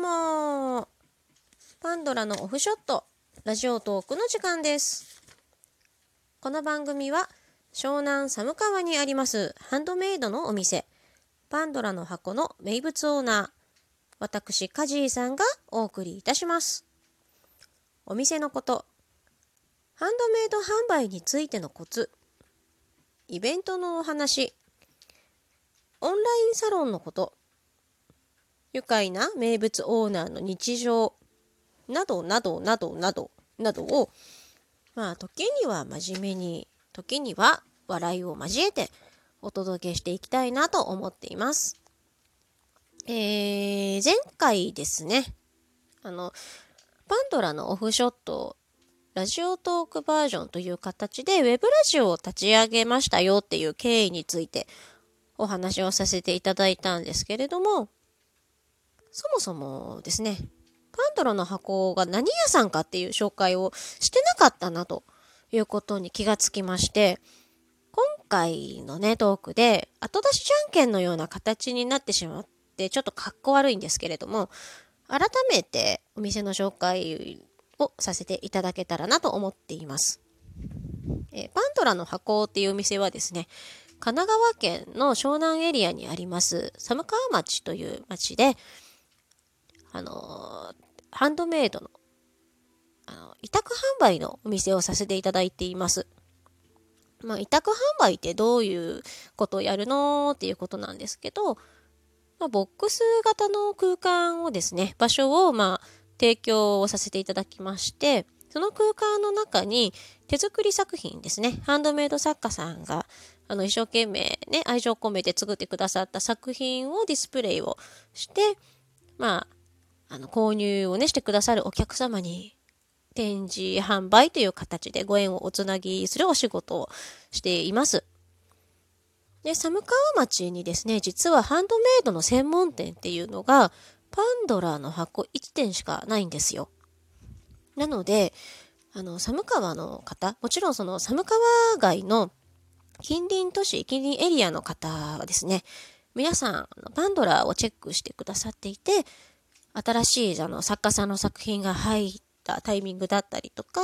もパンドラのオフショットラジオトークの時間です。この番組は湘南寒川にありますハンドメイドのお店パンドラの箱の名物オーナー私カジーさんがお送りいたします。お店のことハンドメイド販売についてのコツイベントのお話オンラインサロンのこと愉快な名物オーナーの日常などなどなどなどなどをまあ時には真面目に時には笑いを交えてお届けしていきたいなと思っています。えー、前回ですねあのパンドラのオフショットラジオトークバージョンという形でウェブラジオを立ち上げましたよっていう経緯についてお話をさせていただいたんですけれどもそもそもですね、パンドラの箱が何屋さんかっていう紹介をしてなかったなということに気がつきまして、今回のね、トークで後出しじゃんけんのような形になってしまって、ちょっとかっこ悪いんですけれども、改めてお店の紹介をさせていただけたらなと思っています。えパンドラの箱っていうお店はですね、神奈川県の湘南エリアにあります寒川町という町で、あのハンドメイドの、あの、委託販売のお店をさせていただいています。まあ、委託販売ってどういうことをやるのっていうことなんですけど、まあ、ボックス型の空間をですね、場所を、まあ、提供をさせていただきまして、その空間の中に手作り作品ですね、ハンドメイド作家さんが、あの、一生懸命ね、愛情込めて作ってくださった作品をディスプレイをして、まあ、あの、購入をね、してくださるお客様に展示販売という形でご縁をおつなぎするお仕事をしています。で、寒川町にですね、実はハンドメイドの専門店っていうのが、パンドラの箱1店しかないんですよ。なので、あの、寒川の方、もちろんその寒川街の近隣都市、近隣エリアの方はですね、皆さん、パンドラをチェックしてくださっていて、新しいあの作家さんの作品が入ったタイミングだったりとか、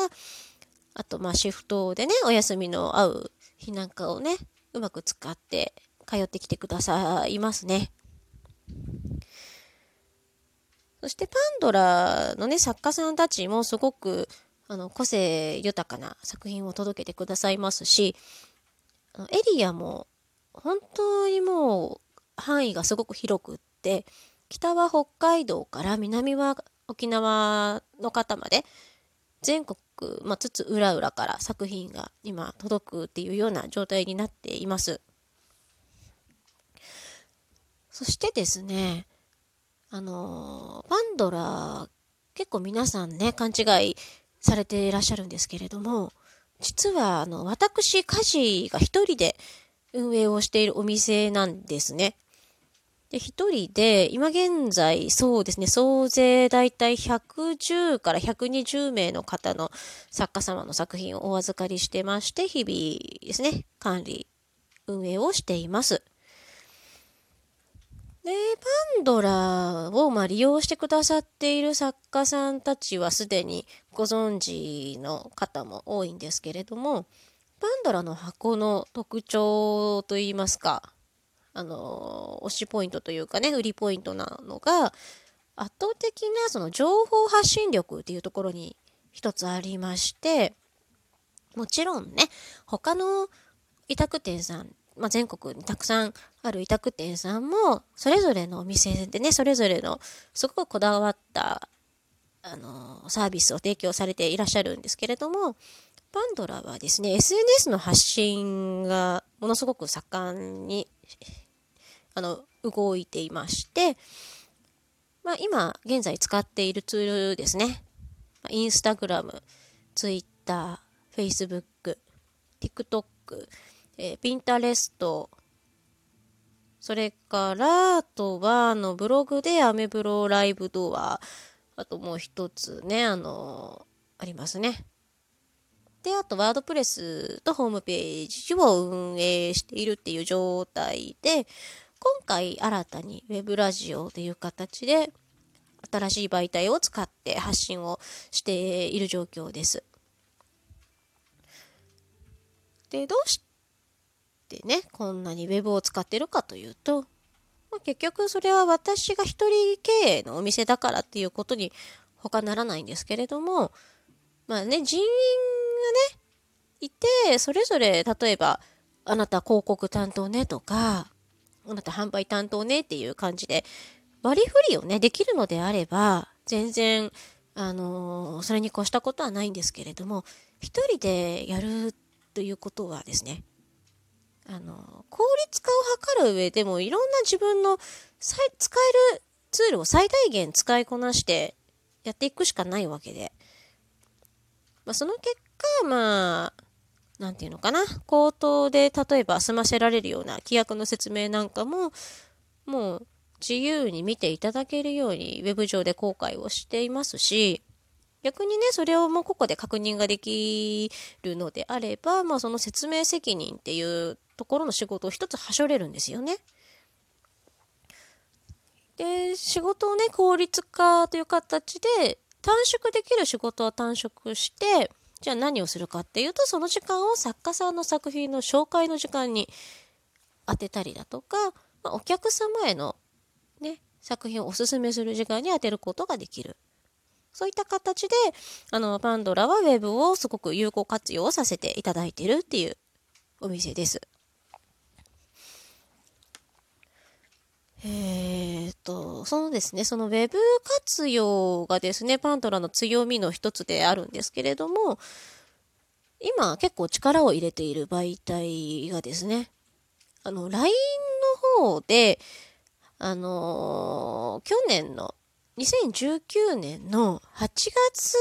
あとまあシフトでね、お休みの合う日なんかをね、うまく使って通ってきてくださいますね。そしてパンドラのね、作家さんたちもすごくあの個性豊かな作品を届けてくださいますし、エリアも本当にもう範囲がすごく広くって、北は北海道から南は沖縄の方まで全国、まあ、つつ裏裏から作品が今届くっていうような状態になっています。そしてですね、あのパンドラ結構皆さんね勘違いされていらっしゃるんですけれども実はあの私家事が一人で運営をしているお店なんですね。で、一人で、今現在、そうですね、総勢だいたい110から120名の方の作家様の作品をお預かりしてまして、日々ですね、管理、運営をしています。で、パンドラをま利用してくださっている作家さんたちはすでにご存知の方も多いんですけれども、パンドラの箱の特徴といいますか、あの、推しポイントというかね、売りポイントなのが、圧倒的なその情報発信力っていうところに一つありまして、もちろんね、他の委託店さん、まあ、全国にたくさんある委託店さんも、それぞれのお店でね、それぞれのすごくこだわった、あの、サービスを提供されていらっしゃるんですけれども、パンドラはですね、SNS の発信がものすごく盛んにあの、動いていまして、まあ、今、現在使っているツールですね。インスタグラム、ツイッター、フェイスブック、TikTok、えー、ピンタレスト、それから、あとは、あの、ブログでアメブロライブドア、あともう一つね、あの、ありますね。で、あと、ワードプレスとホームページを運営しているっていう状態で、今回新たに web ラジオという形で新しい媒体を使って発信をしている状況です。で、どうしてね、こんなに Web を使ってるかというと、まあ、結局それは私が一人経営のお店だからっていうことに他ならないんですけれども、まあね、人員がね、いて、それぞれ例えば、あなた広告担当ねとか、あなた販売担当ねっていう感じで、割り振りをね、できるのであれば、全然、あのー、それに越したことはないんですけれども、一人でやるということはですね、あの、効率化を図る上でもいろんな自分の使えるツールを最大限使いこなしてやっていくしかないわけで。まあ、その結果、まあ、なんていうのかな、口頭で例えば済ませられるような規約の説明なんかも、もう自由に見ていただけるようにウェブ上で公開をしていますし、逆にね、それをもうここで確認ができるのであれば、まあその説明責任っていうところの仕事を一つはしょれるんですよね。で、仕事をね、効率化という形で短縮できる仕事は短縮して、じゃあ何をするかっていうと、その時間を作家さんの作品の紹介の時間に当てたりだとか、まあ、お客様へのね、作品をおすすめする時間に当てることができる。そういった形で、あの、パンドラはウェブをすごく有効活用させていただいてるっていうお店です。えー、っと、そのですね、その Web 活用がですね、パンドラの強みの一つであるんですけれども、今結構力を入れている媒体がですね、あの、LINE の方で、あのー、去年の2019年の8月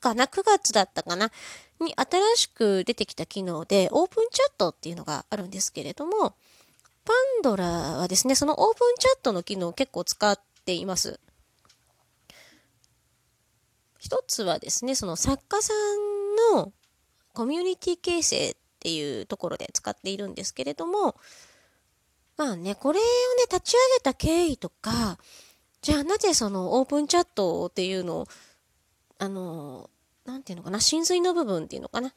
かな、9月だったかな、に新しく出てきた機能で、オープンチャットっていうのがあるんですけれども、パンドラはですね、そのオープンチャットの機能を結構使っています。一つはですね、その作家さんのコミュニティ形成っていうところで使っているんですけれども、まあね、これをね、立ち上げた経緯とか、じゃあなぜそのオープンチャットっていうのを、あの、なんていうのかな、真髄の部分っていうのかな、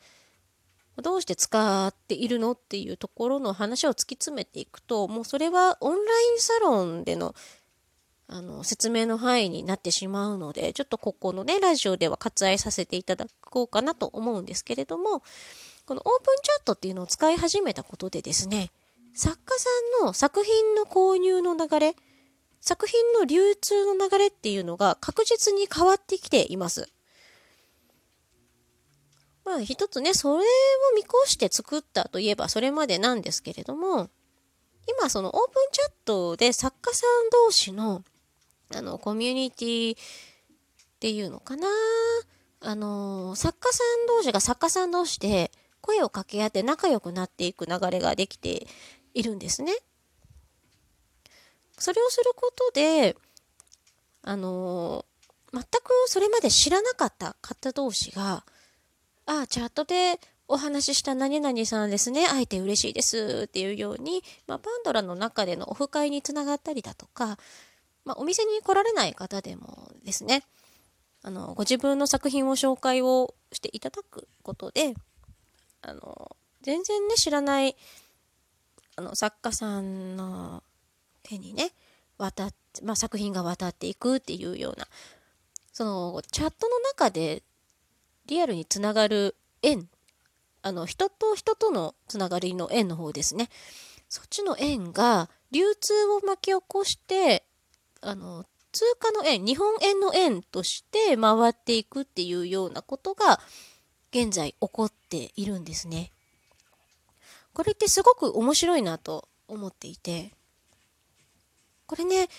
どうして使っているのっていうところの話を突き詰めていくと、もうそれはオンラインサロンでのあの説明の範囲になってしまうので、ちょっとここのね、ラジオでは割愛させていただこうかなと思うんですけれども、このオープンチャットっていうのを使い始めたことでですね、作家さんの作品の購入の流れ、作品の流通の流れっていうのが確実に変わってきています。まあ一つね、それを見越して作ったといえばそれまでなんですけれども、今そのオープンチャットで作家さん同士のあのコミュニティっていうのかな？あの作家さん同士が作家さん同士で声を掛け合って仲良くなっていく流れができているんですね。それをすることで、あの全くそれまで知らなかった方同士が、あ、チャットでお話しした何々さんですね。会えて嬉しいですっていうように、まあ、パンドラの中でのオフ会につながったりだとか、まあ、お店に来られない方でもですね、あの、ご自分の作品を紹介をしていただくことで、あの、全然ね、知らない、あの、作家さんの手にね、渡っまあ、作品が渡っていくっていうような、その、チャットの中でリアルにつながる縁、あの、人と人とのつながりの縁の方ですね。そっちの縁が流通を巻き起こして、あの、通貨の円、日本円の円として回っていくっていうようなことが現在起こっているんですね。これってすごく面白いなと思っていて、これね、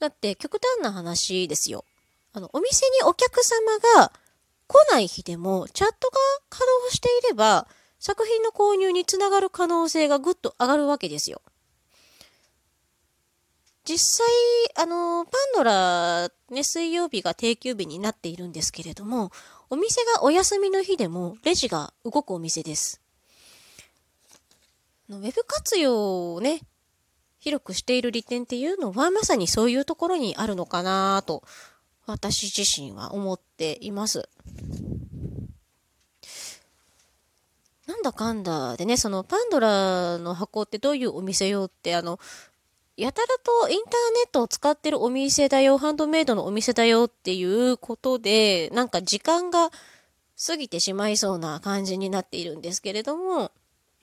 だって極端な話ですよ。あの、お店にお客様が来ない日でも、チャットが稼働していれば、作品の購入につながる可能性がぐっと上がるわけですよ。実際、あの、パンドラ、ね、水曜日が定休日になっているんですけれども、お店がお休みの日でも、レジが動くお店です。ウェブ活用をね、広くしている利点っていうのは、まさにそういうところにあるのかなと私自身は思っています。なんだかんだでね、そのパンドラの箱ってどういうお店よって、あの、やたらとインターネットを使ってるお店だよ、ハンドメイドのお店だよっていうことで、なんか時間が過ぎてしまいそうな感じになっているんですけれども、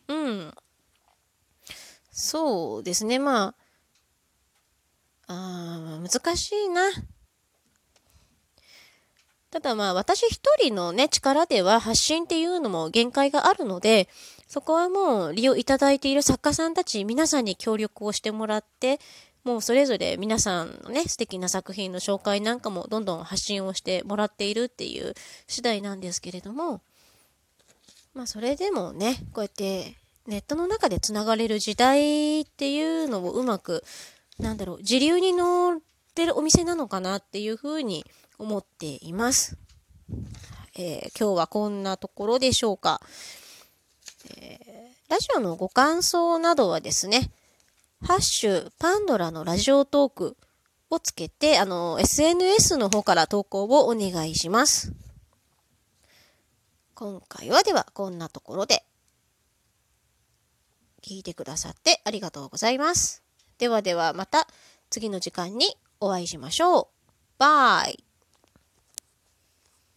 うん。そうですね、まあ、あ難しいな。ただまあ私一人のね、力では発信っていうのも限界があるので、そこはもう利用いただいている作家さんたち皆さんに協力をしてもらって、もうそれぞれ皆さんのね、素敵な作品の紹介なんかもどんどん発信をしてもらっているっていう次第なんですけれども、まあそれでもね、こうやってネットの中でつながれる時代っていうのをうまく、なんだろう、自流に乗ってるお店なのかなっていうふうに思っています。えー、今日はこんなところでしょうか。えー、ラジオのご感想などはですね、ハッシュパンドラのラジオトークをつけて、あの、SNS の方から投稿をお願いします。今回はではこんなところで、聞いてくださってありがとうございます。ではではまた次の時間にお会いしましょう。バイ